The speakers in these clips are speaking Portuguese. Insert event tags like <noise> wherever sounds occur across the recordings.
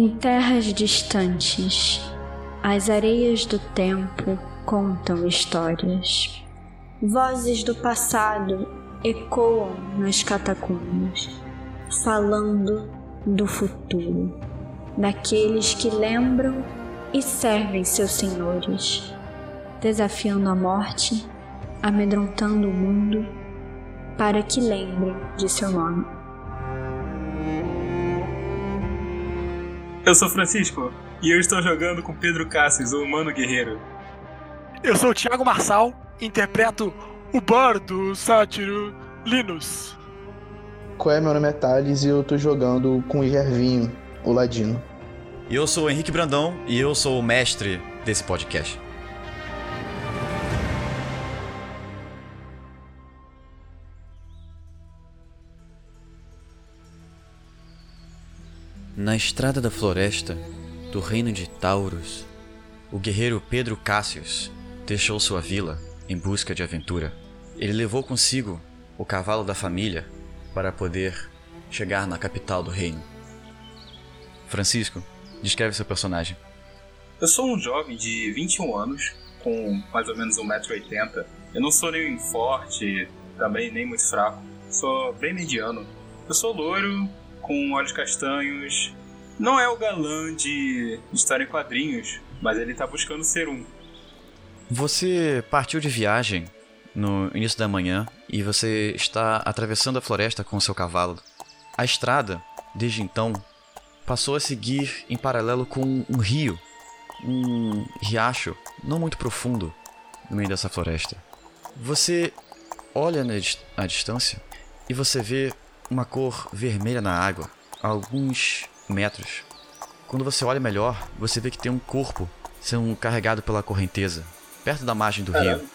Em terras distantes, as areias do tempo contam histórias. Vozes do passado ecoam nas catacumbas, falando do futuro, daqueles que lembram e servem seus senhores, desafiando a morte, amedrontando o mundo, para que lembrem de seu nome. Eu sou Francisco e eu estou jogando com Pedro Cassis, o humano guerreiro. Eu sou o Thiago Marçal interpreto o bardo sátiro Linus. Qual é? Meu nome é Thales e eu tô jogando com o Gervinho, o Ladino. E eu sou o Henrique Brandão e eu sou o mestre desse podcast. Na estrada da floresta do reino de Taurus, o guerreiro Pedro Cassius deixou sua vila em busca de aventura. Ele levou consigo o cavalo da família para poder chegar na capital do reino. Francisco, descreve seu personagem. Eu sou um jovem de 21 anos, com mais ou menos 1,80m. Eu não sou nem forte, também nem muito fraco. Sou bem mediano. Eu sou loiro, com olhos castanhos. Não é o galã de história em quadrinhos, mas ele tá buscando ser um. Você partiu de viagem no início da manhã e você está atravessando a floresta com seu cavalo. A estrada, desde então, passou a seguir em paralelo com um rio, um riacho não muito profundo no meio dessa floresta. Você olha à distância e você vê uma cor vermelha na água, a alguns metros. Quando você olha melhor, você vê que tem um corpo sendo carregado pela correnteza, perto da margem do Caramba. rio.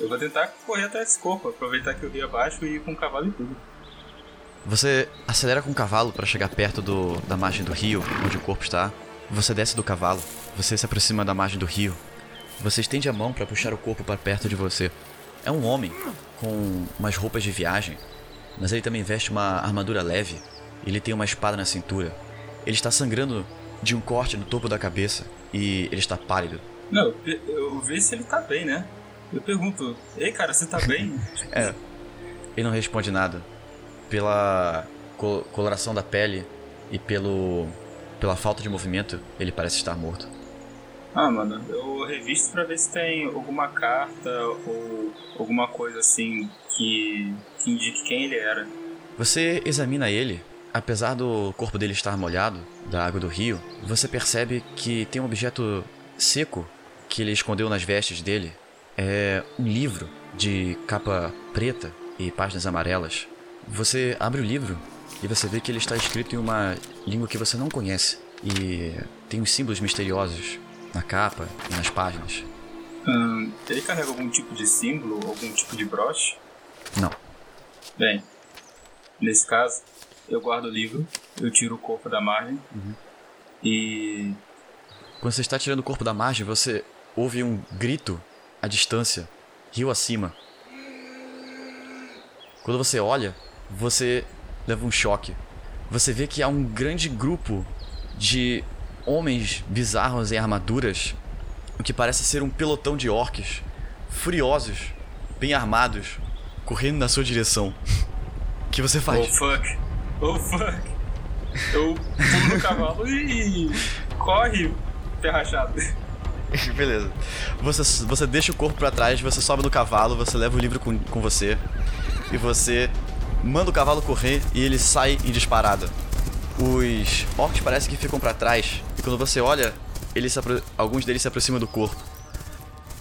Eu vou tentar correr atrás desse corpo, aproveitar que eu rio abaixo e ir com o cavalo e tudo. Você acelera com o cavalo para chegar perto do, da margem do rio, onde o corpo está. Você desce do cavalo, você se aproxima da margem do rio. Você estende a mão para puxar o corpo para perto de você. É um homem com umas roupas de viagem, mas ele também veste uma armadura leve. Ele tem uma espada na cintura. Ele está sangrando de um corte no topo da cabeça e ele está pálido. Não, eu, vejo se ele tá bem, né? Eu pergunto, ei cara, você tá bem? <laughs> É. Ele não responde nada. Pela co- coloração da pele e pelo pela falta de movimento, ele parece estar morto. Ah, mano, eu revisto pra ver se tem alguma carta ou alguma coisa assim que, que indique quem ele era. Você examina ele, apesar do corpo dele estar molhado da água do rio, você percebe que tem um objeto seco que ele escondeu nas vestes dele. É um livro de capa preta e páginas amarelas. Você abre o livro e você vê que ele está escrito em uma língua que você não conhece e tem uns símbolos misteriosos na capa e nas páginas. Hum, ele carrega algum tipo de símbolo, algum tipo de broche? Não. Bem, nesse caso, eu guardo o livro, eu tiro o corpo da margem e. Quando você está tirando o corpo da margem, você ouve um grito à distância, rio acima. Quando você olha, você leva um choque. Você vê que há um grande grupo de homens bizarros em armaduras, o que parece ser um pelotão de orques, furiosos, bem armados, correndo na sua direção. O que você Oh faz? fuck! Oh fuck! Eu pulo no cavalo e. corre, ferrachado. <laughs> Beleza. Você, você deixa o corpo pra trás, você sobe no cavalo, você leva o livro com, com você e você manda o cavalo correr e ele sai em disparada. Os orcs parece que ficam pra trás e quando você olha, eles alguns deles se aproximam do corpo.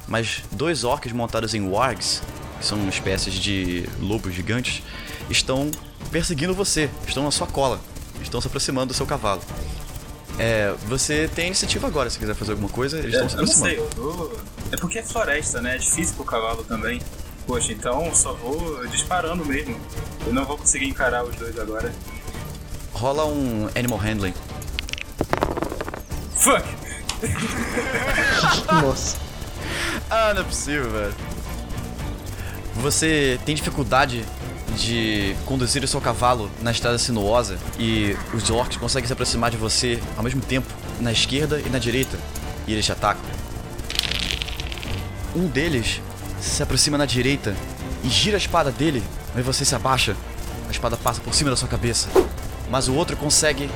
Mas dois orcs montados em wargs, que são espécies de lobos gigantes, estão perseguindo você, estão na sua cola, estão se aproximando do seu cavalo. É, você tem a iniciativa agora, se quiser fazer alguma coisa, eles É, estão se eu não aproximando. sei, eu tô... É porque é floresta, né? É difícil pro cavalo também. Poxa, então só vou disparando mesmo. Eu não vou conseguir encarar os dois agora. Rola um Animal Handling. Fuck! <laughs> Nossa. Ah, não é possível, velho. Você tem dificuldade de conduzir o seu cavalo na estrada sinuosa e os orcs conseguem se aproximar de você ao mesmo tempo, na esquerda e na direita, e eles te atacam. Um deles se aproxima na direita e gira a espada dele, mas você se abaixa. A espada passa por cima da sua cabeça. Mas o outro consegue.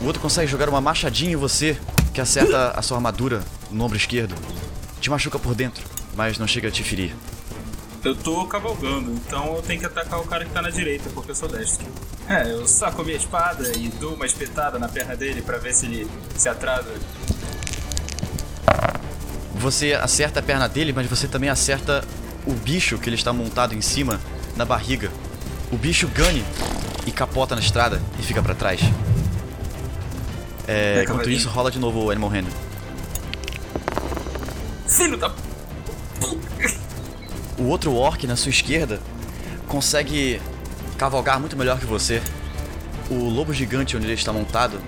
O outro consegue jogar uma machadinha em você que acerta a sua armadura no ombro esquerdo. Te machuca por dentro, mas não chega a te ferir. Eu tô cavalgando, então eu tenho que atacar o cara que tá na direita, porque eu sou destro. É, eu saco minha espada e dou uma espetada na perna dele pra ver se ele se atrasa. Você acerta a perna dele, mas você também acerta o bicho que ele está montado em cima, na barriga. O bicho ganha e capota na estrada e fica pra trás. É, É, enquanto isso, rola de novo o Animal Handling. Filho da. O outro orc na sua esquerda consegue cavalgar muito melhor que você. O lobo gigante onde ele está montado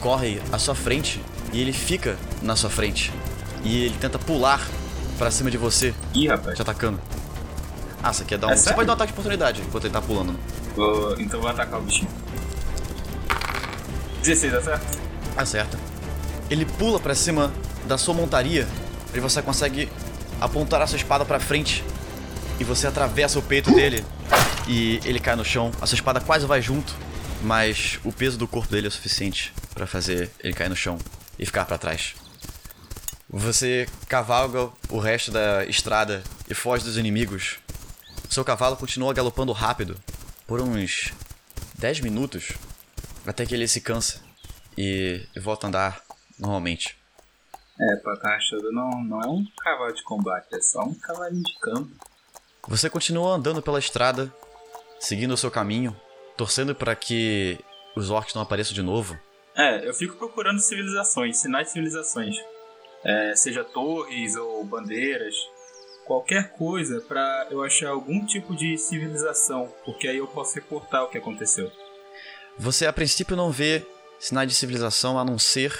corre à sua frente e ele fica na sua frente. E ele tenta pular pra cima de você, Ih, rapaz. te atacando. Ah, você quer dar um. É você pode dar um ataque de oportunidade enquanto ele tá pulando. Vou- então vou atacar o bichinho. 16, acerta? Acerta. Ele pula pra cima da sua montaria e você consegue apontar a sua espada pra frente e você atravessa o peito dele e ele cai no chão. A sua espada quase vai junto, mas o peso do corpo dele é o suficiente pra fazer ele cair no chão e ficar pra trás. Você cavalga o resto da estrada e foge dos inimigos. Seu cavalo continua galopando rápido por uns 10 minutos até que ele se cansa e volta a andar normalmente. É, Patachudo não, não é um cavalo de combate, é só um cavalinho de campo. Você continua andando pela estrada, seguindo o seu caminho, torcendo para que os orcs não apareçam de novo. É, eu fico procurando civilizações, sinais de civilizações. É, seja torres ou bandeiras, qualquer coisa pra eu achar algum tipo de civilização, porque aí eu posso reportar o que aconteceu. Você a princípio não vê sinais de civilização a não ser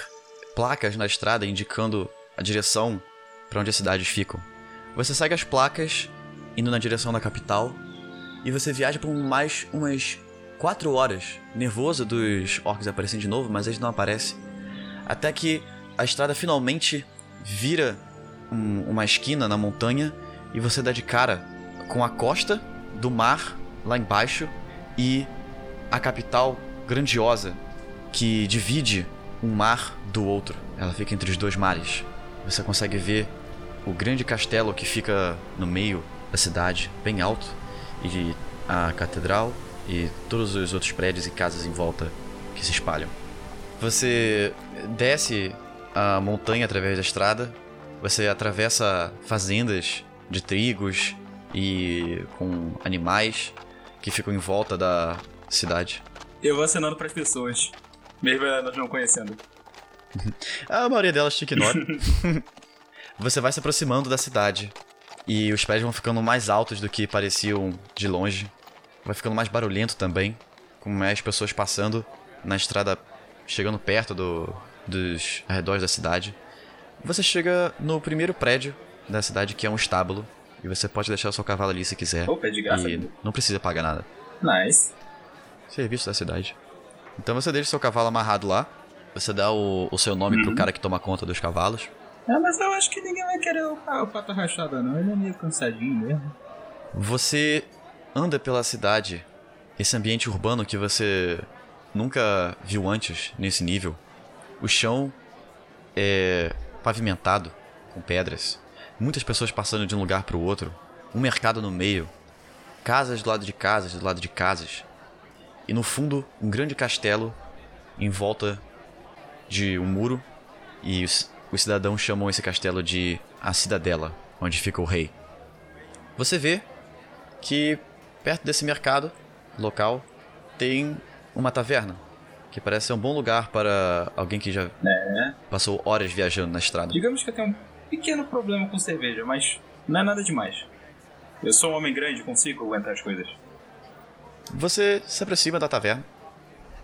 placas na estrada indicando a direção para onde as cidades ficam. Você segue as placas indo na direção da capital e você viaja por mais umas 4 horas, nervoso dos orcs aparecendo de novo, mas eles não aparecem. Até que a estrada finalmente vira um- uma esquina na montanha e você dá de cara com a costa do mar lá embaixo e a capital grandiosa que divide um mar do outro. Ela fica entre os dois mares. Você consegue ver o grande castelo que fica no meio da cidade, bem alto, e a catedral e todos os outros prédios e casas em volta que se espalham. Você desce a montanha através da estrada, você atravessa fazendas de trigos e com animais que ficam em volta da cidade. Eu vou acenando pras pessoas, mesmo elas não conhecendo. <laughs> A maioria delas te ignora. <laughs> Você vai se aproximando da cidade e os prédios vão ficando mais altos do que pareciam de longe. Vai ficando mais barulhento também, com mais pessoas passando na estrada, chegando perto do, dos arredores da cidade. Você chega no primeiro prédio da cidade, que é um estábulo, e você pode deixar o seu cavalo ali se quiser. Opa, é de graça. E não precisa pagar nada. Nice. Serviço da cidade. Então você deixa o seu cavalo amarrado lá. Você dá o, o seu nome pro cara que toma conta dos cavalos. É, mas eu acho que ninguém vai querer o, o pato rachada, não. Ele é meio cansadinho mesmo. Você anda pela cidade, esse ambiente urbano que você nunca viu antes nesse nível. O chão é pavimentado com pedras, muitas pessoas passando de um lugar para o outro, um mercado no meio, casas do lado de casas, do lado de casas, e no fundo um grande castelo em volta de um muro e os, os cidadãos chamam esse castelo de a Cidadela, onde fica o rei. Você vê que perto desse mercado local tem uma taverna, que parece ser um bom lugar para alguém que já É. passou horas viajando na estrada. Digamos que eu tenho um pequeno problema com cerveja, mas não é nada demais. Eu sou um homem grande, consigo aguentar as coisas. Você se aproxima da taverna.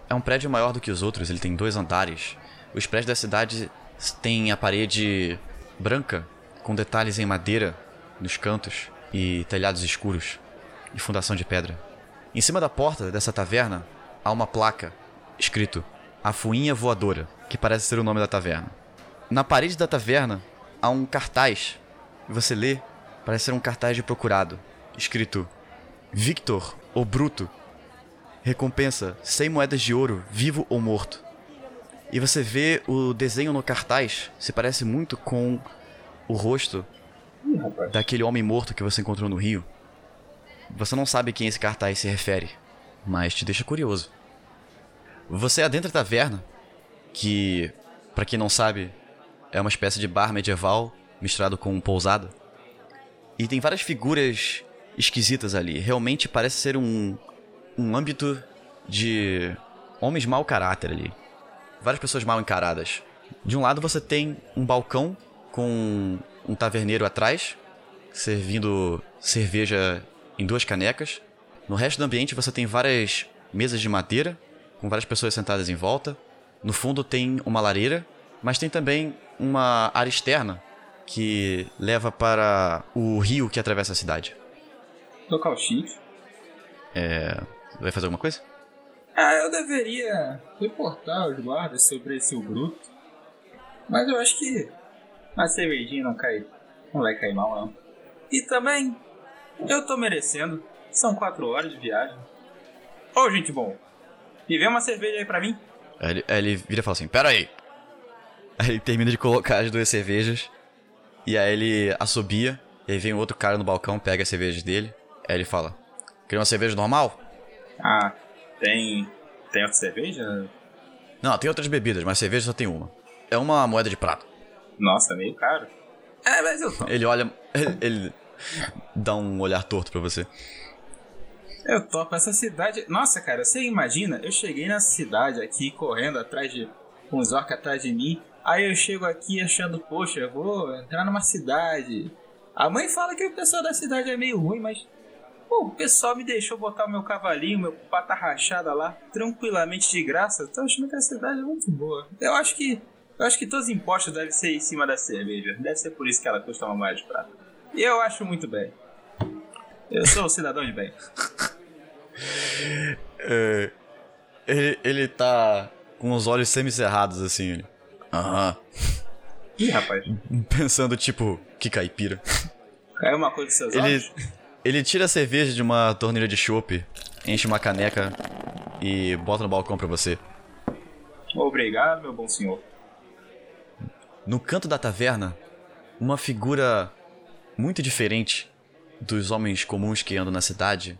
É um prédio maior do que os outros, ele tem dois andares. Os prédios da cidade têm a parede branca, com detalhes em madeira nos cantos e telhados escuros e fundação de pedra. Em cima da porta dessa taverna há uma placa escrito A Fuinha Voadora, que parece ser o nome da taverna. Na parede da taverna há um cartaz. Você lê, parece ser um cartaz de procurado, escrito Victor, o Bruto. Recompensa 100 moedas de ouro, vivo ou morto. E você vê o desenho no cartaz, se parece muito com o rosto Ih, daquele homem morto que você encontrou no rio. Você não sabe a quem esse cartaz se refere, mas te deixa curioso. Você adentra a taverna, que, pra quem não sabe, é uma espécie de bar medieval misturado com um pousada. E tem várias figuras esquisitas ali. Realmente parece ser um, um âmbito de homens mau caráter ali. Várias pessoas mal encaradas. De um lado você tem um balcão com um taverneiro atrás, servindo cerveja em duas canecas. No resto do ambiente você tem várias mesas de madeira, com várias pessoas sentadas em volta. No fundo tem uma lareira, mas tem também uma área externa que leva para o rio que atravessa a cidade. Local chique. Vai fazer alguma coisa? Ah, eu deveria reportar aos guardas sobre esse bruto. Mas eu acho que uma cervejinha não cai. Não vai cair mal, não. E também, eu tô merecendo. São quatro horas de viagem. Ô, gente bom, me vê uma cerveja aí pra mim? Aí ele, aí ele vira e fala assim: Pera aí. Aí ele termina de colocar as duas cervejas. E aí ele assobia. E aí vem outro cara no balcão, pega as cervejas dele. Aí ele fala: Queria uma cerveja normal? Ah, tem. Tem outra cerveja? Não, tem outras bebidas, mas cerveja só tem uma. É uma moeda de prata. Nossa, meio caro. É, mas eu topo. Ele olha. Ele, ele dá um olhar torto pra você. Eu topo essa cidade. Nossa, cara, você imagina? Eu cheguei nessa cidade aqui correndo atrás de. com os orcs atrás de mim. Aí eu chego aqui achando, poxa, eu vou entrar numa cidade. A mãe fala que o pessoal da cidade é meio ruim, mas. Pô, o pessoal me deixou botar o meu cavalinho, meu pata rachada lá, tranquilamente de graça. Tô achando que a cidade é muito boa. Eu acho que. Eu acho que todos os impostos devem ser em cima da cerveja. Deve ser por isso que ela custa uma moeda de prata. E eu acho muito bem. Eu sou um cidadão de bem. <laughs> É, ele, ele tá com os olhos semicerrados assim. Ele. Aham. Ih, rapaz. <laughs> Pensando tipo, que caipira. Caiu uma coisa dos seus Ele, olhos? Ele tira a cerveja de uma torneira de chopp, enche uma caneca e bota no balcão pra você. Obrigado, meu bom senhor. No canto da taverna, uma figura muito diferente dos homens comuns que andam na cidade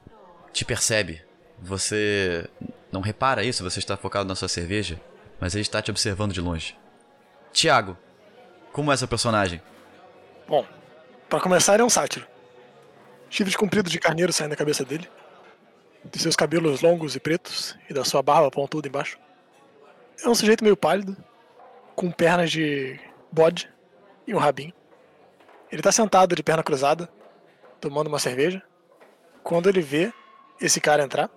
te percebe. Você não repara isso, você está focado na sua cerveja, mas ele está te observando de longe. Tiago, como é seu personagem? Bom, pra começar, ele é um sátiro. Chifres compridos de carneiro saindo da cabeça dele. De seus cabelos longos e pretos, e da sua barba pontuda embaixo. É um sujeito meio pálido, com pernas de bode e um rabinho. Ele tá sentado de perna cruzada, tomando uma cerveja. Quando ele vê esse cara entrar,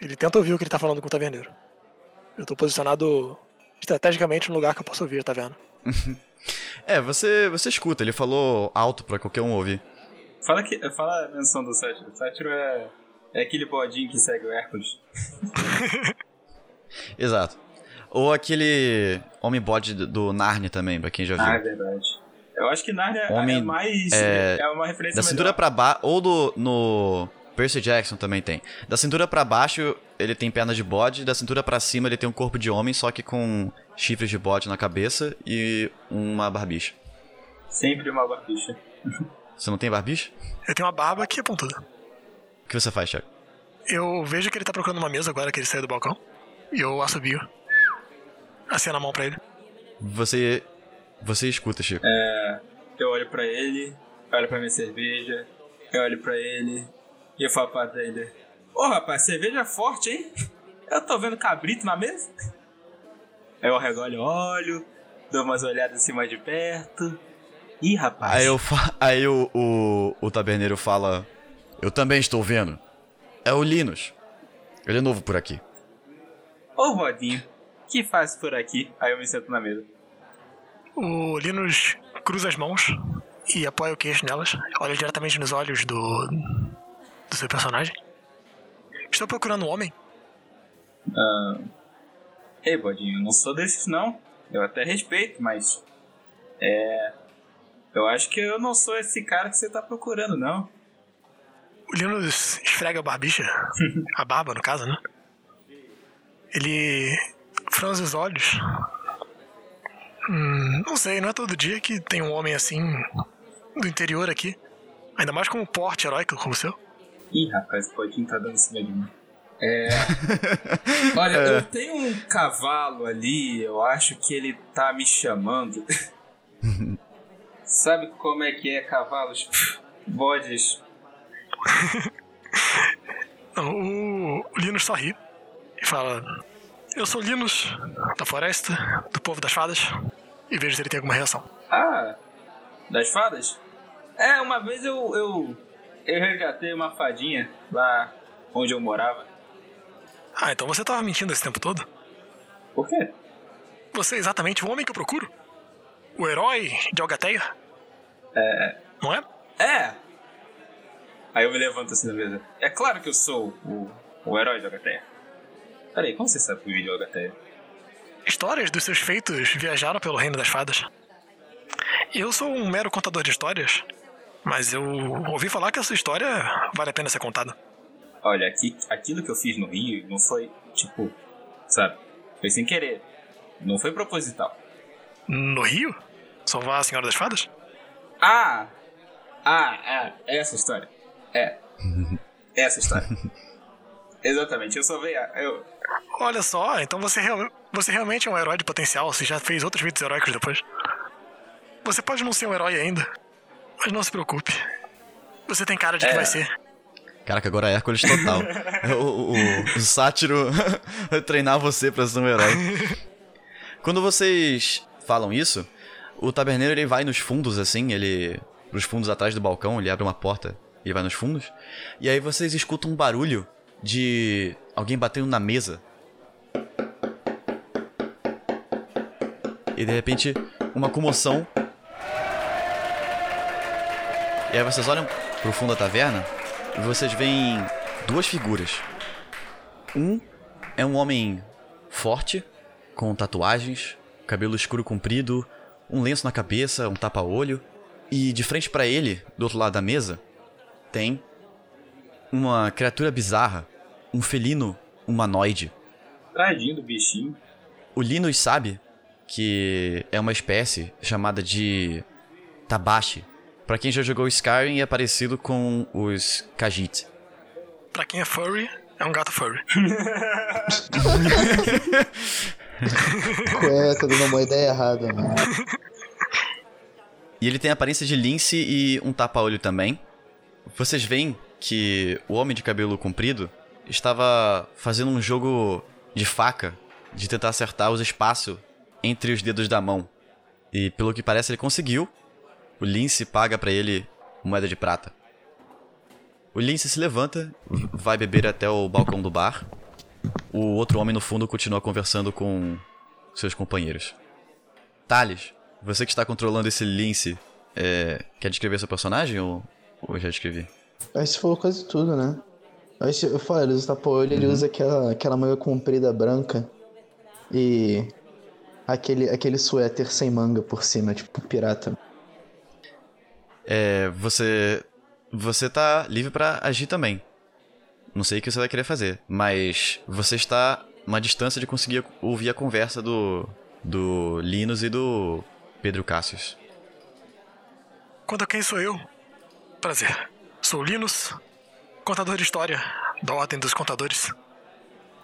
ele tenta ouvir o que ele tá falando com o taverneiro. Eu tô posicionado estrategicamente no lugar que eu posso ouvir a taverna. <laughs> É, você você escuta, ele falou alto pra qualquer um ouvir. Fala, que, fala a menção do Sátiro. O Sátiro é, é aquele bodinho que segue o Hércules. <laughs> Exato. Ou aquele homem bode do- do Narnia também, pra quem já viu. Ah, é verdade. Eu acho que Narnia é Homem, mais. é, É, uma referência Da cintura melhor. pra baixo, ou do no Percy Jackson também tem. Da cintura pra baixo, ele tem pernas de bode, da cintura pra cima ele tem um corpo de homem, só que com chifres de bode na cabeça e uma barbicha. Sempre uma barbicha. <laughs> Você não tem barbicha? Eu tenho uma barba que é pontuda. O que você faz, Thiago? Eu vejo que ele tá procurando uma mesa agora que ele saiu do balcão. E eu assobio. Aceno a mão pra ele. Você você escuta, Chico. Eu olho pra ele, olho pra minha cerveja, eu olho pra ele e eu falo pra ele: Ô rapaz, cerveja é forte, hein? Eu tô vendo cabrito na mesa. Aí eu regolho olho, dou umas olhadas assim mais de perto. Ih, rapaz. Aí, eu fa... Aí o, o, o taberneiro fala: Eu também estou vendo. É o Linus. Ele é novo por aqui. Ô Rodinho, que faz por aqui? Aí eu me sento na mesa. O Linus cruza as mãos e apoia o queixo nelas. Olha diretamente nos olhos do, do seu personagem. Estou procurando um homem. Ah, Ei, Bodinho, eu não sou desses não. Eu até respeito, mas. É. Eu acho que eu não sou esse cara que você tá procurando, não. O Linus esfrega a barbicha. <laughs> a barba, no caso, né? Ele franze os olhos. Hum, não sei, não é todo dia que tem um homem assim do interior aqui. Ainda mais com um porte heróico como o seu. Ih, rapaz, o Bodinho tá dando de mim. É. <laughs> Olha, eu tenho um cavalo ali, eu acho que ele tá me chamando. <laughs> Sabe como é que é cavalos? <laughs> Bodes. Não, o, Linus só ri e fala: Eu sou Linus, da floresta, do povo das fadas, e vejo se ele tem alguma reação. Ah, das fadas? É, uma vez eu, eu, eu resgatei uma fadinha lá onde eu morava. Ah, então você tava mentindo esse tempo todo? Por quê? Você é exatamente o homem que eu procuro? O herói de Algateia? É. Não é? É! Aí eu me levanto assim da mesa. É claro que eu sou o, o herói de Agateia. Peraí, como você sabe que eu vi de Agateia? Histórias dos seus feitos viajaram pelo Reino das Fadas. Eu sou um mero contador de histórias, mas eu ouvi falar que essa história vale a pena ser contada. Olha, aqui, aquilo que eu fiz no Rio não foi, tipo, sabe? Foi sem querer. Não foi proposital. No Rio? Salvar a Senhora das Fadas? Ah! Ah, é, essa história. É. Essa história. <laughs> Exatamente, eu só veio. Eu... Olha só, então você, real- você realmente é um herói de potencial, você já fez outros vídeos heróicos depois. Você pode não ser um herói ainda, mas não se preocupe. Você tem cara de que É. vai ser. Caraca, agora é Hércules total. <laughs> o, o, o, o sátiro vai <laughs> treinar você pra ser um herói. Quando vocês falam isso, o taberneiro ele vai nos fundos assim, ele. Pros fundos atrás do balcão, ele abre uma porta e vai nos fundos. E aí vocês escutam um barulho de alguém batendo na mesa. E de repente, uma comoção. E aí vocês olham pro fundo da taverna e vocês veem duas figuras. Um é um homem forte, com tatuagens, cabelo escuro comprido, um lenço na cabeça, um tapa-olho. E de frente pra ele, do outro lado da mesa, tem uma criatura bizarra, um felino humanoide. Tadinho do bichinho. O Linus sabe que é uma espécie chamada de Tabashi. Pra quem já jogou Skyrim é parecido com os Khajiit. Pra quem é furry, é um gato furry. <laughs> <laughs> <laughs> Tá dando uma ideia errada, mano. E ele tem a aparência de lince e um tapa-olho também. Vocês veem que o homem de cabelo comprido estava fazendo um jogo de faca, de tentar acertar os espaços entre os dedos da mão. E pelo que parece ele conseguiu. O lince paga pra ele moeda de prata. O lince se levanta, vai beber até o balcão do bar. O outro homem no fundo continua conversando com seus companheiros. Thales, você que está controlando esse lince, é, quer descrever seu personagem ou, ou eu já descrevi? Você falou quase tudo, né? Você- eu falei, ele usa tapa-olho, ele usa aquela, aquela manga comprida branca e aquele, aquele suéter sem manga por cima, tipo pirata. É, você você tá livre pra agir também. Não sei o que você vai querer fazer, mas você está uma distância de conseguir ouvir a conversa do do Linus e do Pedro Cassius. Quanto a quem sou eu? Prazer. Sou o Linus, contador de história da Ordem dos Contadores.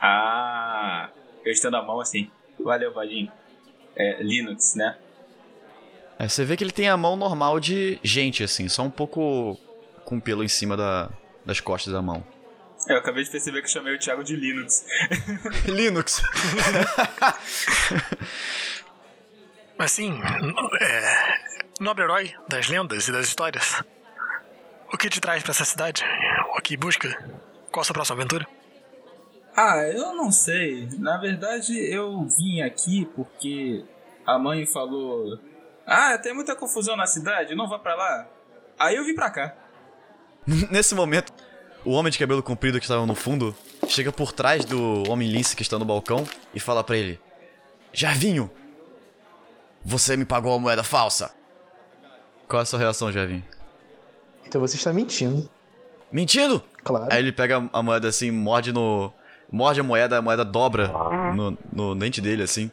Ah, eu estendo a mão assim. Valeu, Vadinho. É, Linux, né? É, você vê que ele tem a mão normal de gente, assim, só um pouco com pelo em cima da, das costas da mão. Eu acabei de perceber que eu chamei o Thiago de Linux. <laughs> Linux! Mas <laughs> sim, é, nobre herói das lendas e das histórias. O que te traz pra essa cidade? O que busca? Qual a sua próxima aventura? Ah, eu não sei. Na verdade, eu vim aqui porque a mãe falou: Ah, tem muita confusão na cidade, não vá pra lá. Aí eu vim pra cá. Nesse momento, o homem de cabelo comprido que estava no fundo chega por trás do homem lince que está no balcão e fala para ele: Jarvinho, você me pagou a moeda falsa. Qual é a sua reação, Jarvinho? Então você está mentindo. Mentindo? Claro. Aí ele pega a moeda assim, morde no. Morde a moeda, a moeda dobra no, no dente dele assim.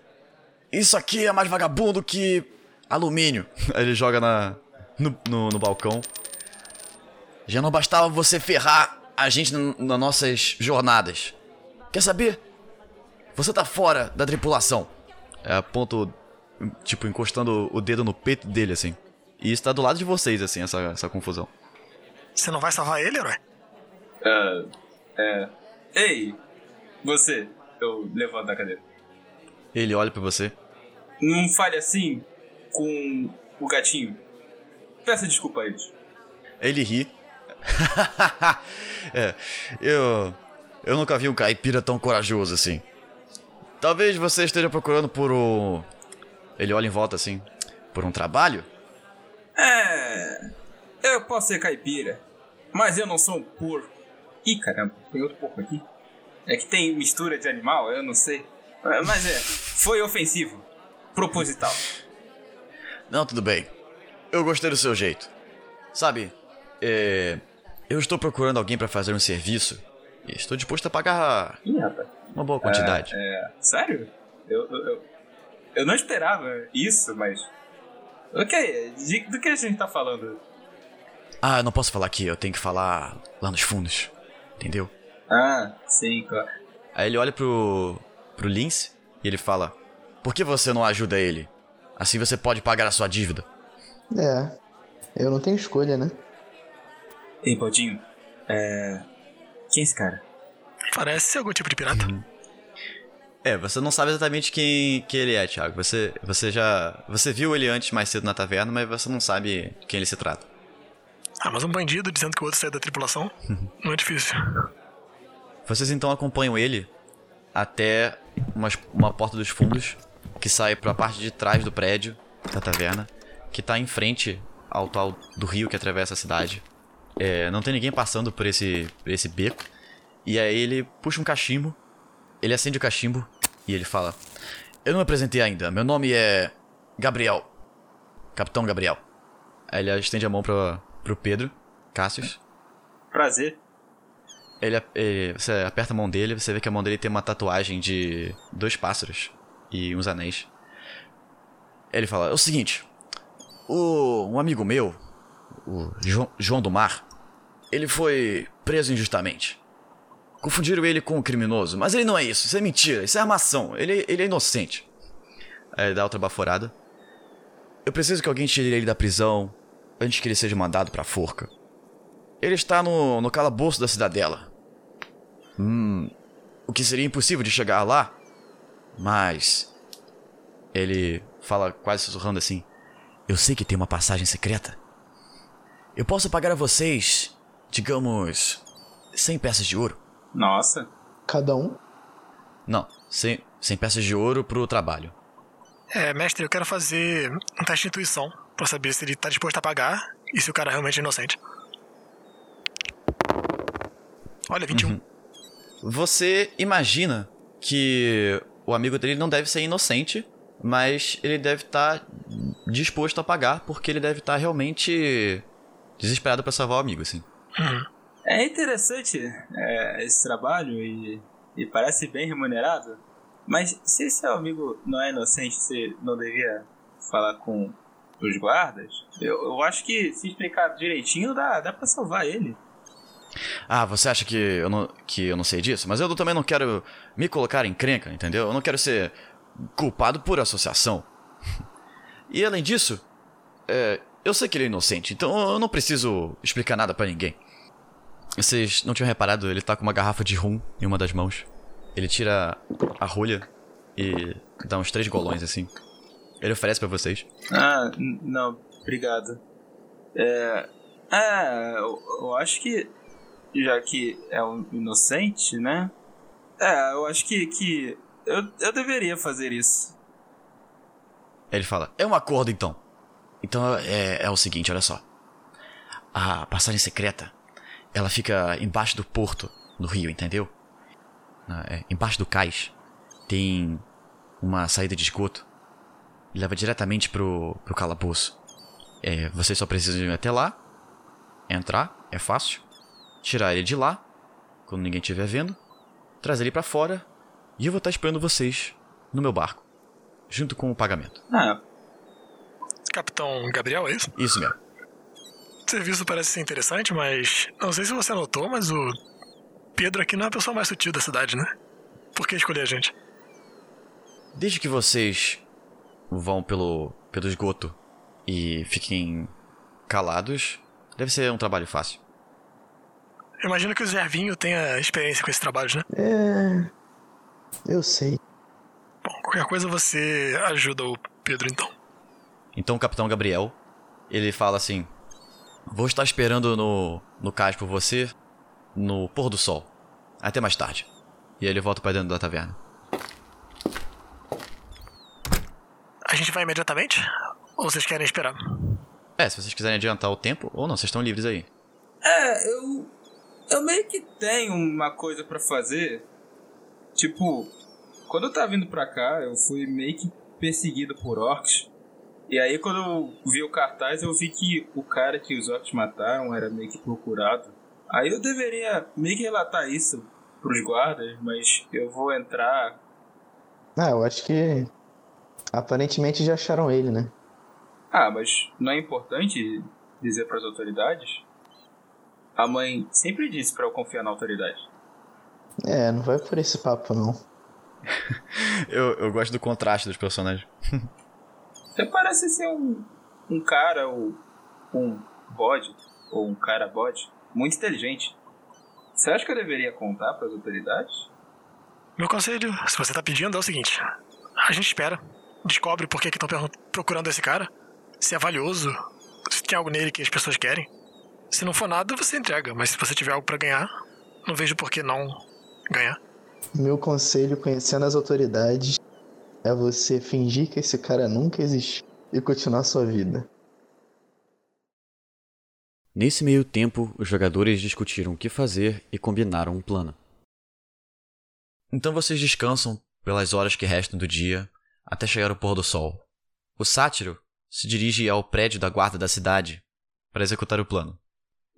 Isso aqui é mais vagabundo que alumínio. <laughs> Aí ele joga na, no, no, no balcão. Já não bastava você ferrar a gente nas nossas jornadas. Quer saber? Você tá fora da tripulação. É, ponto, tipo, encostando o dedo no peito dele, assim. E está do lado de vocês, assim, essa, essa confusão. Você não vai salvar ele, herói? É. É. Ei! Você! Eu levanto da cadeira. Ele olha pra você. Não fale assim com o gatinho. Peça desculpa a eles. Ele ri. <laughs> é, eu. Eu nunca vi um caipira tão corajoso assim. Talvez você esteja procurando por um. Ele olha em volta assim. Por um trabalho? É. Eu posso ser caipira, mas eu não sou um porco. Ih, caramba, tem outro porco aqui? É que tem mistura de animal, eu não sei. Mas é, foi ofensivo. Proposital. Não, tudo bem. Eu gostei do seu jeito. Sabe, é, eu estou procurando alguém para fazer um serviço e estou disposto a pagar Ih, rapaz. uma boa quantidade. É, é, sério? Eu, eu, eu, eu não esperava isso, mas. Ok, de, do que a gente tá falando? Ah, eu não posso falar aqui, eu tenho que falar lá nos fundos. Entendeu? Ah, sim, claro. Aí ele olha pro. pro Lince e ele fala: Por que você não ajuda ele? Assim você pode pagar a sua dívida. É. Eu não tenho escolha, né? Ei, Baldinho, é. Quem é esse cara? Parece ser algum tipo de pirata. É, você não sabe exatamente quem, quem ele é, Thiago. Você, você já. Você viu ele antes mais cedo na taverna, mas você não sabe de quem ele se trata. Ah, mas um bandido dizendo que o outro saiu da tripulação <laughs> não é difícil. Vocês então acompanham ele até uma, uma porta dos fundos que sai pra parte de trás do prédio da taverna, que tá em frente ao tal do rio que atravessa a cidade. É, não tem ninguém passando por esse, por esse beco. E aí ele puxa um cachimbo, ele acende o cachimbo e ele fala: Eu não me apresentei ainda, meu nome é Gabriel. Capitão Gabriel. Aí ele estende a mão pro, pro Pedro, Cassius. Prazer. Ele, ele- você aperta a mão dele, você vê que a mão dele tem uma tatuagem de dois pássaros e uns anéis. Ele fala: É o seguinte, o, um amigo meu, o Jo- João do Mar, ele foi preso injustamente. Confundiram ele com um criminoso, mas ele não é isso, isso é mentira, isso é armação, ele, ele é inocente. Aí ele dá outra baforada. Eu preciso que alguém tire ele da prisão antes que ele seja mandado pra forca. Ele está no, no calabouço da cidadela. Hum. O que seria impossível de chegar lá. Mas. Ele fala quase sussurrando assim. Eu sei que tem uma passagem secreta. Eu posso pagar a vocês, digamos, 100 peças de ouro. Nossa. Cada um. Não, 100, 100 peças de ouro pro trabalho. É, mestre, eu quero fazer um teste de intuição pra saber se ele tá disposto a pagar e se o cara realmente é inocente. Olha, 21. Você imagina que o amigo dele não deve ser inocente, mas ele deve estar disposto a pagar porque ele deve estar realmente desesperado pra salvar o amigo, assim. É interessante é, esse trabalho e, e parece bem remunerado. Mas se seu amigo não é inocente, você não devia falar com os guardas? Eu, eu acho que se explicar direitinho dá, dá pra salvar ele. Ah, você acha que eu, não, que eu não sei disso? Mas eu também não quero me colocar em crenca, entendeu? Eu não quero ser culpado por associação. E além disso, é, eu sei que ele é inocente, então eu não preciso explicar nada pra ninguém. Vocês não tinham reparado, ele tá com uma garrafa de rum em uma das mãos. Ele tira a rolha e dá uns três golões assim. Ele oferece pra vocês. Ah, não, obrigado. É. É, eu, eu acho que. Já que é um inocente, né? É, eu acho que. que eu, eu deveria fazer isso. Ele fala: É um acordo então. Então é, é o seguinte, olha só. A passagem secreta, ela fica embaixo do porto, no rio, entendeu? é, embaixo do cais, tem uma saída de esgoto. E leva diretamente pro, pro calabouço. É, vocês só precisam ir até lá, entrar, é fácil, tirar ele de lá, quando ninguém estiver vendo, trazer ele para fora e eu vou estar esperando vocês no meu barco, junto com o pagamento. Ah, Capitão Gabriel, é isso? Isso mesmo. O serviço parece ser interessante, mas não sei se você notou, mas o Pedro aqui não é a pessoa mais sutil da cidade, né? Por que escolher a gente? Desde que vocês vão pelo, pelo esgoto e fiquem calados, deve ser um trabalho fácil. Eu imagino que o Zervinho tenha experiência com esse trabalho, né? É. Eu sei. Bom, qualquer coisa você ajuda o Pedro então. Então o capitão Gabriel, ele fala assim: Vou estar esperando no, no cais por você no pôr do sol. Até mais tarde. E aí ele volta para dentro da taverna. A gente vai imediatamente? Ou vocês querem esperar? É, se vocês quiserem adiantar o tempo, ou não, vocês estão livres aí. É, eu. Eu meio que tenho uma coisa pra fazer. Tipo, quando eu tava vindo pra cá, eu fui meio que perseguido por orcs. E aí, quando eu vi o cartaz, eu vi que o cara que os orcs mataram era meio que procurado. Aí eu deveria meio que relatar isso pros guardas, mas eu vou entrar. Ah, eu acho que. Aparentemente já acharam ele, né? Ah, mas não é importante dizer pras autoridades? A mãe sempre disse pra eu confiar na autoridade. É, não vai por esse papo, não. <laughs> Eu, eu gosto do contraste dos personagens. <laughs> Você parece ser um, um cara ou um bode, ou um cara bode, muito inteligente. Você acha que eu deveria contar pras autoridades? Meu conselho, se você tá pedindo, é o seguinte: a gente espera, descobre por que estão procurando esse cara, se é valioso, se tem algo nele que as pessoas querem. Se não for nada, você entrega, mas se você tiver algo pra ganhar, não vejo por que não ganhar. Meu conselho, conhecendo as autoridades, é você fingir que esse cara nunca existiu e continuar sua vida. Nesse meio tempo, os jogadores discutiram o que fazer e combinaram um plano. Então vocês descansam pelas horas que restam do dia até chegar o pôr do sol. O sátiro se dirige ao prédio da guarda da cidade para executar o plano.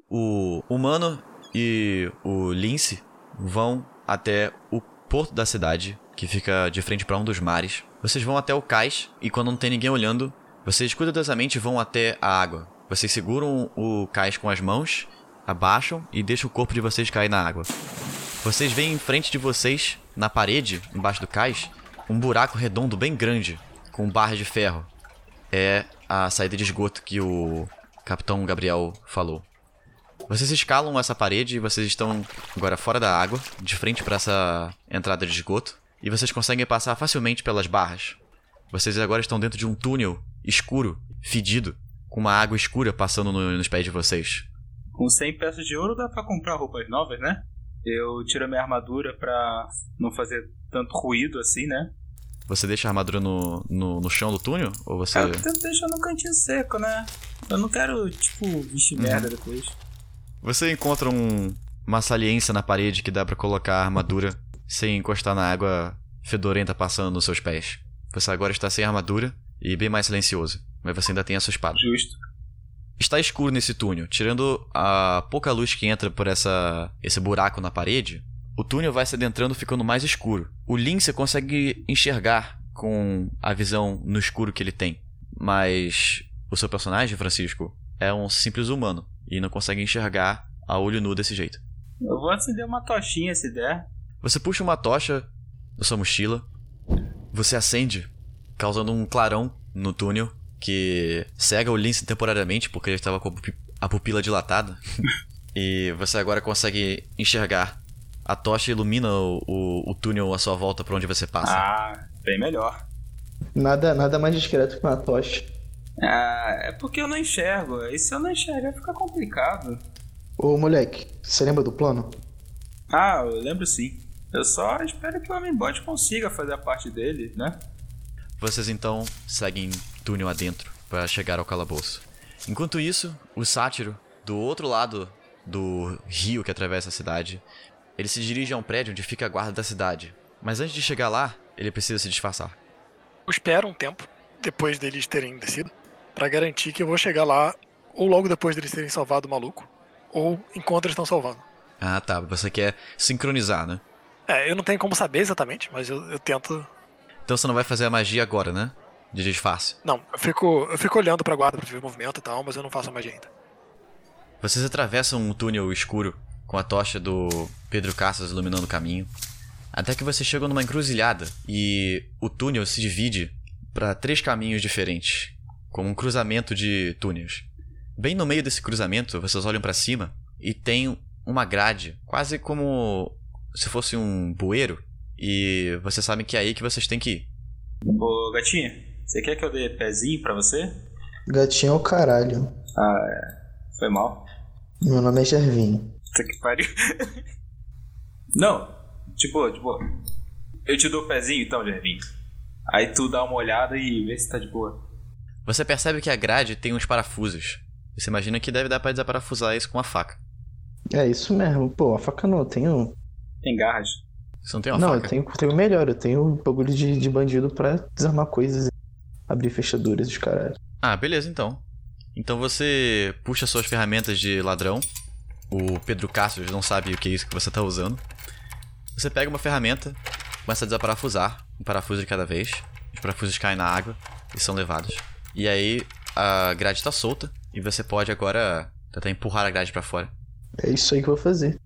O humano e o lince vão até o porto da cidade, que fica de frente para um dos mares. Vocês vão até o cais e quando não tem ninguém olhando, vocês cuidadosamente vão até a água. Vocês seguram o cais com as mãos, abaixam e deixam o corpo de vocês cair na água. Vocês veem em frente de vocês, na parede, embaixo do cais, um buraco redondo bem grande, com barras de ferro. É a saída de esgoto que o capitão Gabriel falou. Vocês escalam essa parede e vocês estão agora fora da água, de frente para essa entrada de esgoto, e vocês conseguem passar facilmente pelas barras. Vocês agora estão dentro de um túnel escuro, fedido, com uma água escura passando no- nos pés de vocês. Com 100 peças de ouro dá pra comprar roupas novas, né? Eu tiro minha armadura pra não fazer tanto ruído assim, né? Você deixa a armadura no, no, no chão do túnel? Ou você. Eu tento deixar no cantinho seco, né? Eu não quero, tipo, vestir merda depois. Você encontra um, uma saliência na parede que dá pra colocar a armadura sem encostar na água fedorenta passando nos seus pés. Você agora está sem armadura e bem mais silencioso, mas você ainda tem a sua espada. Justo. Está escuro nesse túnel, tirando a pouca luz que entra por essa esse buraco na parede. O túnel vai se adentrando ficando mais escuro. O Link você consegue enxergar com a visão no escuro que ele tem, mas o seu personagem, Francisco, é um simples humano e não consegue enxergar a olho nu desse jeito. Eu vou acender uma tochinha se der. Você puxa uma tocha da sua mochila, você acende, causando um clarão no túnel que cega o Lince temporariamente porque ele estava com a pupi- a pupila dilatada. <laughs> e você agora consegue enxergar. A tocha ilumina o, o, o túnel à sua volta para onde você passa. Ah, bem melhor. Nada, nada mais discreto que uma tocha. Ah, é porque eu não enxergo. E se eu não enxergar, fica complicado. Ô moleque, você lembra do plano? Ah, eu lembro sim. Eu só espero que o Homem-Bot consiga fazer a parte dele, né? Vocês então seguem túnel adentro para chegar ao calabouço. Enquanto isso, o sátiro, do outro lado do rio que atravessa a cidade, ele se dirige a um prédio onde fica a guarda da cidade. Mas antes de chegar lá, ele precisa se disfarçar. Eu espero um tempo, depois deles terem descido, pra garantir que eu vou chegar lá ou logo depois deles terem salvado o maluco, ou enquanto eles estão salvando. Ah, tá. Você quer sincronizar, né? É, eu não tenho como saber exatamente, mas eu, eu tento. Então você não vai fazer a magia agora, né? De disfarce. Não, eu fico, eu fico olhando pra guarda pra ver o movimento e tal, mas eu não faço a magia ainda. Vocês atravessam um túnel escuro com a tocha do Pedro Cassas iluminando o caminho, até que vocês chegam numa encruzilhada e o túnel se divide para três caminhos diferentes, como um cruzamento de túneis. Bem no meio desse cruzamento, vocês olham para cima e tem uma grade, quase como se fosse um bueiro, e vocês sabem que é aí que vocês têm que ir. Ô, gatinha, você quer que eu dê pezinho pra você? Gatinho é o caralho. Ah, é. Foi mal. Meu nome é Gervinho. Puta que pariu. <laughs> Não, de boa, de boa. Eu te dou o pezinho então, Gervinho. Aí tu dá uma olhada e vê se tá de boa. Você percebe que a grade tem uns parafusos. Você imagina que deve dar pra desaparafusar isso com uma faca. É isso mesmo. Pô, a faca não, eu tenho. Tem garras. Você não tem uma não, faca? eu tenho, tenho melhor, eu tenho bagulho de, de bandido pra desarmar coisas e abrir fechaduras dos caralho. Ah, beleza então. Então você puxa suas ferramentas de ladrão. O Pedro Cassius não sabe o que é isso que você tá usando. Você pega uma ferramenta, começa a desaparafusar, um parafuso de cada vez. Os parafusos caem na água e são levados. E aí a grade tá solta e você pode agora tentar empurrar a grade pra fora. É isso aí que eu vou fazer.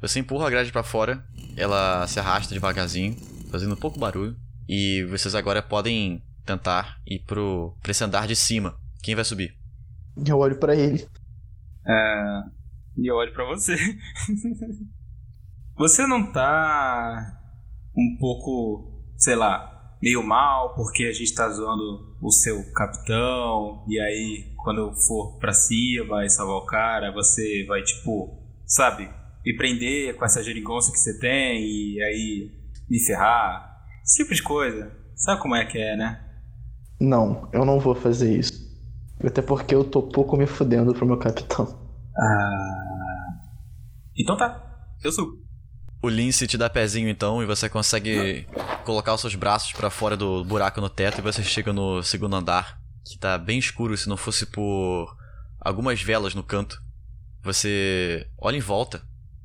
Você empurra a grade pra fora, ela se arrasta devagarzinho, fazendo pouco barulho, e vocês agora podem tentar ir pro pra esse andar de cima. Quem vai subir? Eu olho pra ele. É, E eu olho pra você. <laughs> você não tá um pouco, sei lá, meio mal porque a gente tá zoando o seu capitão e aí quando eu for pra cima e salvar o cara, você vai tipo, sabe, me prender com essa geringonça que você tem e aí me ferrar. Esse tipo de coisa. Sabe como é que é, né? Não, eu não vou fazer isso. Até porque eu tô pouco me fudendo pro meu capitão. Ah. Então tá. Eu subo. O Lince te dá pezinho então e você consegue colocar os seus braços pra fora do buraco no teto e você chega no segundo andar, que tá bem escuro se não fosse por algumas velas no canto. Você olha em volta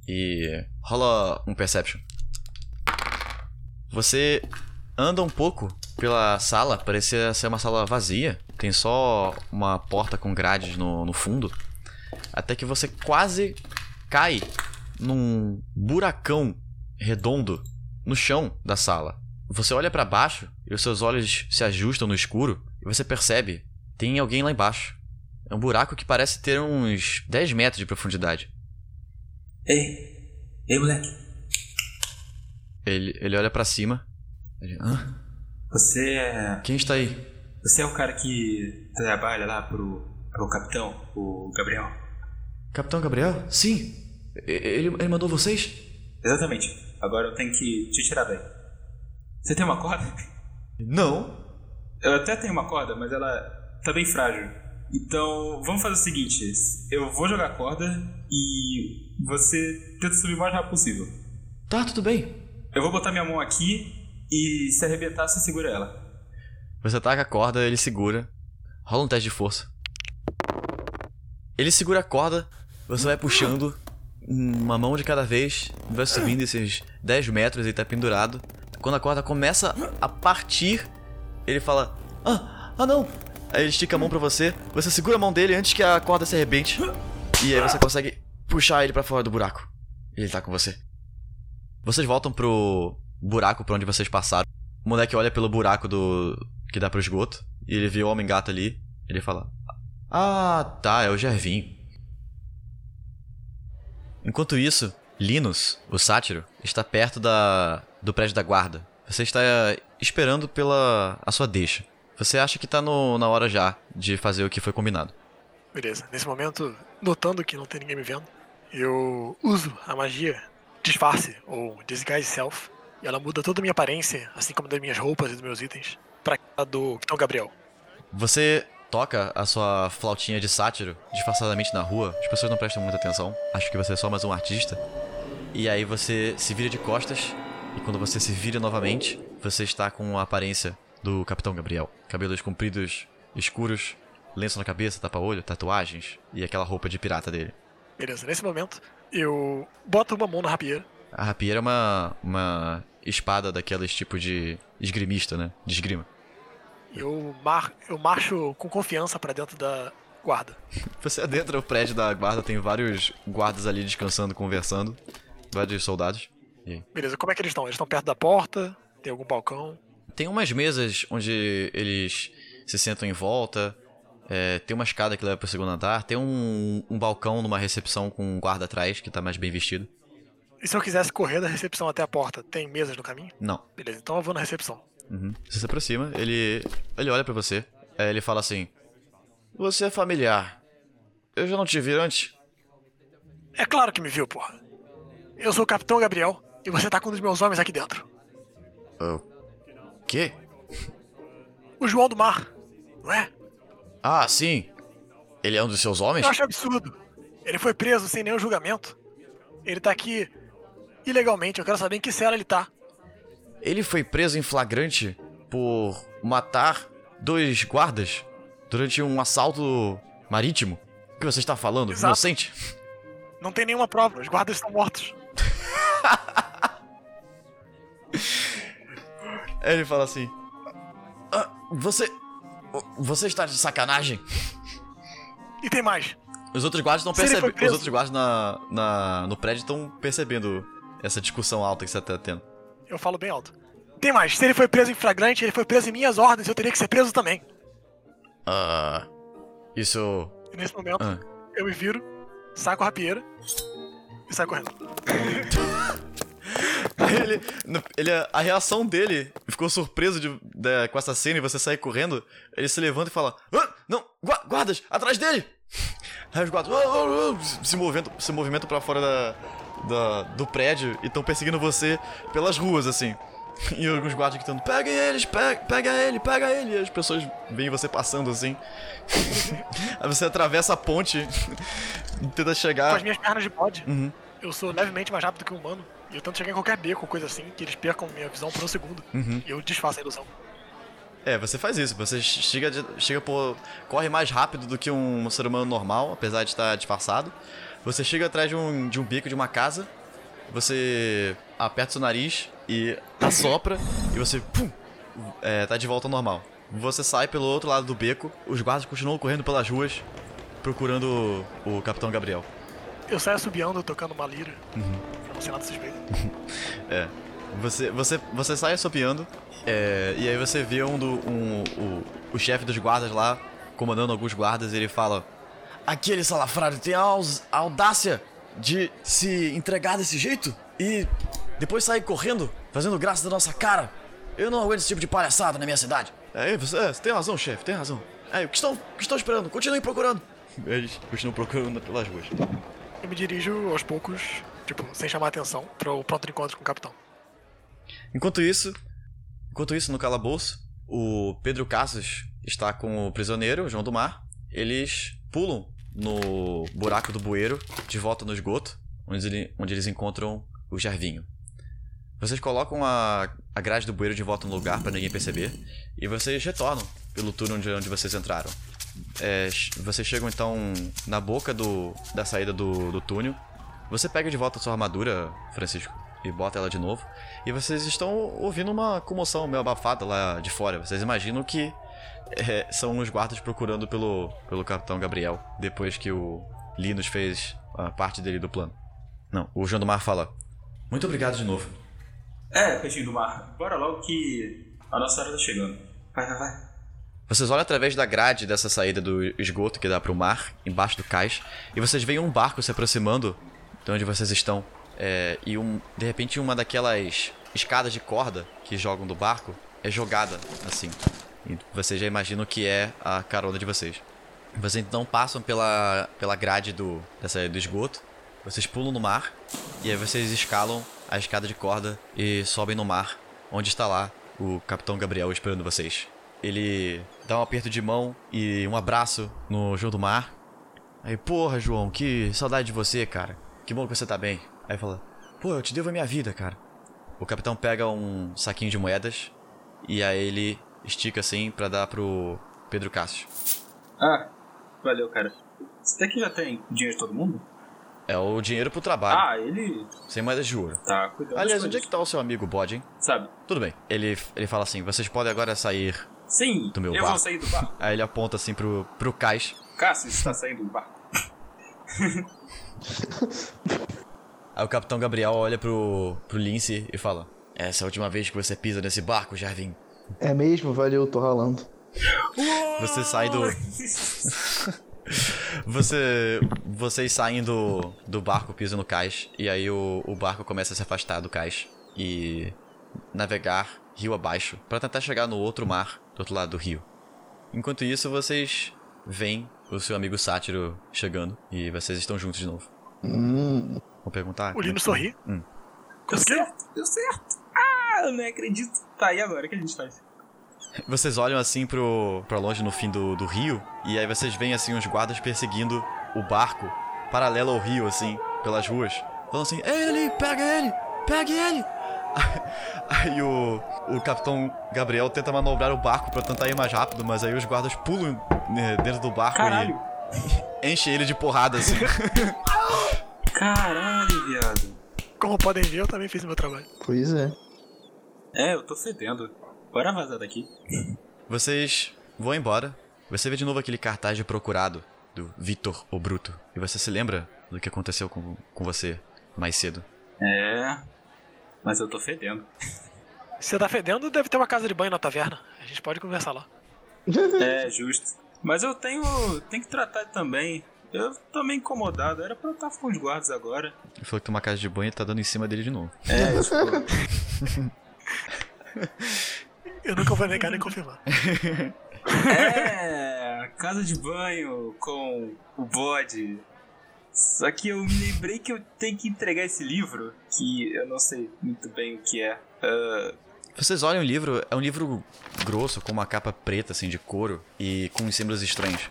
e rola um perception. Você anda um pouco pela sala, parecia ser uma sala vazia, tem só uma porta com grades no, no fundo, até que você quase cai num buracão redondo no chão da sala. Você olha pra baixo e os seus olhos se ajustam no escuro e você percebe tem alguém lá embaixo. É um buraco que parece ter uns 10 metros de profundidade. Ei, ei moleque. Ele, ele olha pra cima. Ele, Hã? Você é. Quem está aí? Você é o cara que trabalha lá pro, pro capitão, o Gabriel? Capitão Gabriel? Sim. Ele, ele mandou vocês? Exatamente. Agora eu tenho que te tirar daí. Você tem uma corda? Não. Eu até tenho uma corda, mas ela tá bem frágil. Então, vamos fazer o seguinte: eu vou jogar a corda e você tenta subir o mais rápido possível. Tá, tudo bem. Eu vou botar minha mão aqui e se arrebentar, você segura ela. Você taca a corda, ele segura. Rola um teste de força. Ele segura a corda, você vai puxando uma mão de cada vez, vai subindo esses 10 metros e tá pendurado. Quando a corda começa a partir, ele fala: Ah, ah não! Aí ele estica a mão pra você, você segura a mão dele antes que a corda se arrebente. E aí você consegue puxar ele pra fora do buraco. E ele tá com você. Vocês voltam pro buraco por onde vocês passaram. O moleque olha pelo buraco do que dá pro esgoto e ele vê o homem gato ali. Ele fala: Ah, tá, é o Gervinho. Enquanto isso, Linus, o sátiro, está perto da do prédio da guarda. Você está esperando pela a sua deixa. Você acha que tá no, na hora já de fazer o que foi combinado. Beleza. Nesse momento, notando que não tem ninguém me vendo, eu uso a magia disfarce, ou disguise self, e ela muda toda a minha aparência, assim como das minhas roupas e dos meus itens, pra aquela do Capitão Gabriel. Você toca a sua flautinha de sátiro disfarçadamente na rua. As pessoas não prestam muita atenção. Acho que você é só mais um artista. E aí você se vira de costas. E quando você se vira novamente, você está com a aparência do Capitão Gabriel. Cabelos compridos, escuros, lenço na cabeça, tapa-olho, tatuagens e aquela roupa de pirata dele. Beleza, nesse momento, eu boto uma mão na rapieira. A rapieira é uma, uma espada daqueles tipo de esgrimista, né? De esgrima. Eu, mar eu marcho com confiança pra dentro da guarda. <laughs> Você adentra o prédio da guarda, tem vários guardas ali descansando, conversando. Vários soldados. Beleza, como é que eles estão? Eles estão perto da porta? Tem algum balcão? Tem umas mesas onde eles se sentam em volta. É, tem uma escada que leva pro segundo andar. Tem um, um balcão numa recepção com um guarda atrás que tá mais bem vestido. E se eu quisesse correr da recepção até a porta, tem mesas no caminho? Não. Beleza, então eu vou na recepção. Uhum. Você se aproxima, ele. ele olha pra você. Aí ele fala assim: Você é familiar. Eu já não te vi antes. É claro que me viu, porra. Eu sou o Capitão Gabriel e você tá com um dos meus homens aqui dentro. O quê? O João do Mar, não é? Ah, sim. Ele é um dos seus homens? Eu acho absurdo. Ele foi preso sem nenhum julgamento. Ele tá aqui ilegalmente. Eu quero saber em que cela ele tá. Ele foi preso em flagrante por matar dois guardas durante um assalto marítimo. O que você está falando? Exato. Inocente? Não tem nenhuma prova. Os guardas estão mortos. <laughs> Ele fala assim: "Ah, Você. Você está de sacanagem? E tem mais. Os outros guardas estão percebendo. Os outros guardas na, na, no prédio estão percebendo essa discussão alta que você tá tendo. Eu falo bem alto. Tem mais. Se ele foi preso em flagrante, ele foi preso em minhas ordens. Eu teria que ser preso também. Ah. Isso. E nesse momento, Ah. eu me viro, saco a rapieira e saio correndo. <laughs> <laughs> ele, ele, a reação dele ficou surpreso de, de- com essa cena e você sai correndo. Ele se levanta e fala: "Ah, Não, gua- guardas, atrás dele! <laughs> Aí os guardas "Ah, ah, ah", se, movendo, se movimentam pra fora da, da- do prédio e estão perseguindo você pelas ruas, assim. <laughs> E alguns guardas gritando: Peguem eles, pega, pega ele, pega ele! E as pessoas veem você passando assim. Aí você atravessa a ponte e tenta Com chegar. as minhas pernas de bode, Uhum. eu sou levemente mais rápido que um humano. E eu tento chegar em qualquer beco coisa assim, que eles percam minha visão por um segundo. Uhum. E eu desfaço a ilusão. É, você faz isso. Você chega, de- chega por, corre mais rápido do que um ser humano normal, apesar de estar disfarçado. Você chega atrás de um, de um bico de uma casa, você aperta seu nariz e assopra, e você pum, é, tá de volta ao normal. Você sai pelo outro lado do beco, os guardas continuam correndo pelas ruas, procurando o, o Capitão Gabriel. Eu saio subiando, tocando uma lira. Uhum. Pra não ser nada suspeito. <laughs> É. Você, você, você sai assopiando, é, e aí você vê um do, um, o, o chefe dos guardas lá, comandando alguns guardas, e ele fala: Aquele salafrário tem a audácia de se entregar desse jeito e depois sair correndo, fazendo graça da nossa cara. Eu não aguento esse tipo de palhaçada na minha cidade. É, você, é, você tem razão, chefe, tem razão. É, o que estão, o que estão esperando? Continuem procurando. Eles continuam procurando pelas ruas. Eu me dirijo aos poucos, tipo, sem chamar atenção, pro pronto encontro com o capitão. Enquanto isso, enquanto isso no calabouço, o Pedro Casas está com o prisioneiro, João do Mar. Eles pulam no buraco do bueiro, de volta no esgoto, onde, ele- onde eles encontram o Gervinho. Vocês colocam a, a grade do bueiro de volta no lugar para ninguém perceber, e vocês retornam pelo túnel onde, onde vocês entraram. É, vocês chegam então na boca do, da saída do, do túnel. Você pega de volta a sua armadura, Francisco, e bota ela de novo. E vocês estão ouvindo uma comoção meio abafada lá de fora. Vocês imaginam que é, são os guardas procurando pelo, pelo Capitão Gabriel, depois que o Linus fez a parte dele do plano. Não, o João do Mar fala: Muito obrigado de novo. É, peixinho do mar, bora logo que a nossa hora tá chegando. Vai, vai, vai. Vocês olham através da grade dessa saída do esgoto que dá pro mar, embaixo do cais, e vocês veem um barco se aproximando de onde vocês estão. É, e um, de repente uma daquelas escadas de corda que jogam do barco é jogada assim. E vocês já imaginam que é a carona de vocês. Vocês então passam pela, pela grade do, dessa, do esgoto, vocês pulam no mar, e aí vocês escalam a escada de corda e sobem no mar, onde está lá o Capitão Gabriel esperando vocês. Ele dá um aperto de mão e um abraço no João do Mar. Aí, porra, João, que saudade de você, cara. Que bom que você tá bem. Aí fala, Pô, eu te devo a minha vida, cara. O capitão pega um saquinho de moedas e aí ele estica assim pra dar pro Pedro Cássio. Ah, valeu, cara. Você daqui já tem dinheiro de todo mundo? É o dinheiro pro trabalho, Ah, ele sem moedas de ouro. tá cuidando Aliás, onde é que tá o seu amigo Bode, hein? Sabe? Tudo bem. Ele, ele fala assim: vocês podem agora sair. Sim, Do meu eu barco. vou sair do barco. Aí ele aponta assim pro, pro cais. Cássio está saindo do barco. <laughs> Aí o capitão Gabriel olha pro, pro Lince e fala: Essa é a última vez que você pisa nesse barco, Jarvin. É mesmo? Valeu, tô ralando. Você sai do. <laughs> Você. Vocês saem do, do barco, pisam no cais, e aí o, o barco começa a se afastar do cais e navegar rio abaixo para tentar chegar no outro mar do outro lado do rio. Enquanto isso, vocês veem o seu amigo Sátiro chegando e vocês estão juntos de novo. Hum, Vou perguntar? O Lino sorri. Hum. Deu certo, deu certo. Ah, eu nem acredito. Tá, e agora? O que a gente faz? Vocês olham assim pro, pra longe no fim do, do rio, e aí vocês veem assim os guardas perseguindo o barco paralelo ao rio, assim, pelas ruas. Falando assim, é ele, pega ele, pega ele! Aí o, o capitão Gabriel tenta manobrar o barco pra tentar ir mais rápido, mas aí os guardas pulam né, dentro do barco Caralho. e enchem ele de porrada, assim. <laughs> Caralho, viado. Como podem ver, eu também fiz o meu trabalho. pois é. É, eu tô fedendo. Bora vazar daqui. Vocês vão embora. Você vê de novo aquele cartaz de procurado do Vitor o Bruto. E você se lembra do que aconteceu com, com você mais cedo. É. Mas eu tô fedendo. Se você tá fedendo, deve ter uma casa de banho na taverna. A gente pode conversar lá. É, justo. Mas eu tenho. tenho que tratar também. Eu tô meio incomodado. Era pra eu estar com os guardas agora. Ele falou que tem uma casa de banho e tá dando em cima dele de novo. É, <laughs> tipo. Eu nunca vou negar nem confirmar. É. Casa de banho com o bode. Só que eu me lembrei que eu tenho que entregar esse livro. Que eu não sei muito bem o que é. Ah, Vocês olham o livro, é um livro grosso, com uma capa preta, assim, de couro, e com símbolos estranhos.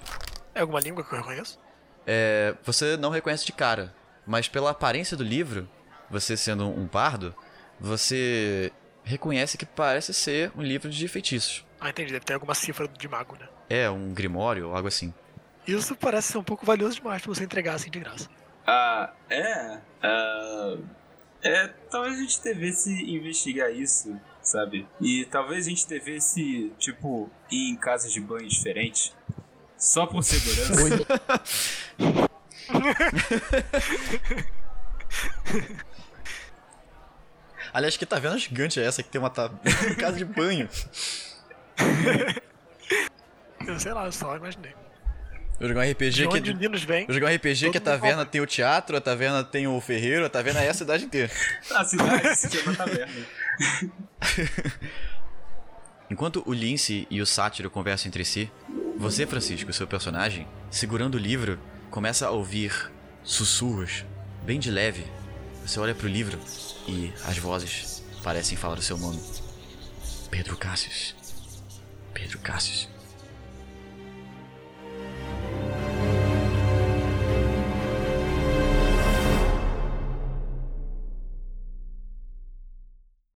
É alguma língua que eu reconheço? É, você não reconhece de cara, mas pela aparência do livro, você sendo um pardo, você reconhece que parece ser um livro de feitiços. Ah, entendi. Deve ter alguma cifra de mago, né? É, um grimório ou algo assim. Isso parece ser um pouco valioso demais pra você entregar assim de graça. Ah, é. Ah, é, talvez a gente devesse investigar isso, sabe? E talvez a gente devesse, tipo, ir em casas de banho diferentes. Só por segurança. Oi. <laughs> Aliás, que taverna gigante é essa que tem uma ta- <laughs> casa de banho? Eu sei lá, eu só imaginei. Eu jogar um RPG De que. onde o Linus vem, Eu jogar um RPG que a taverna tem o teatro, a taverna tem o ferreiro, a taverna é a cidade inteira. <laughs> A cidade se chama taverna. <laughs> Enquanto o Lince e o Sátiro conversam entre si, você, Francisco, seu personagem, segurando o livro, começa a ouvir sussurros, bem de leve. Você olha pro livro e as vozes parecem falar o seu nome. Pedro Cassius. Pedro Cassius.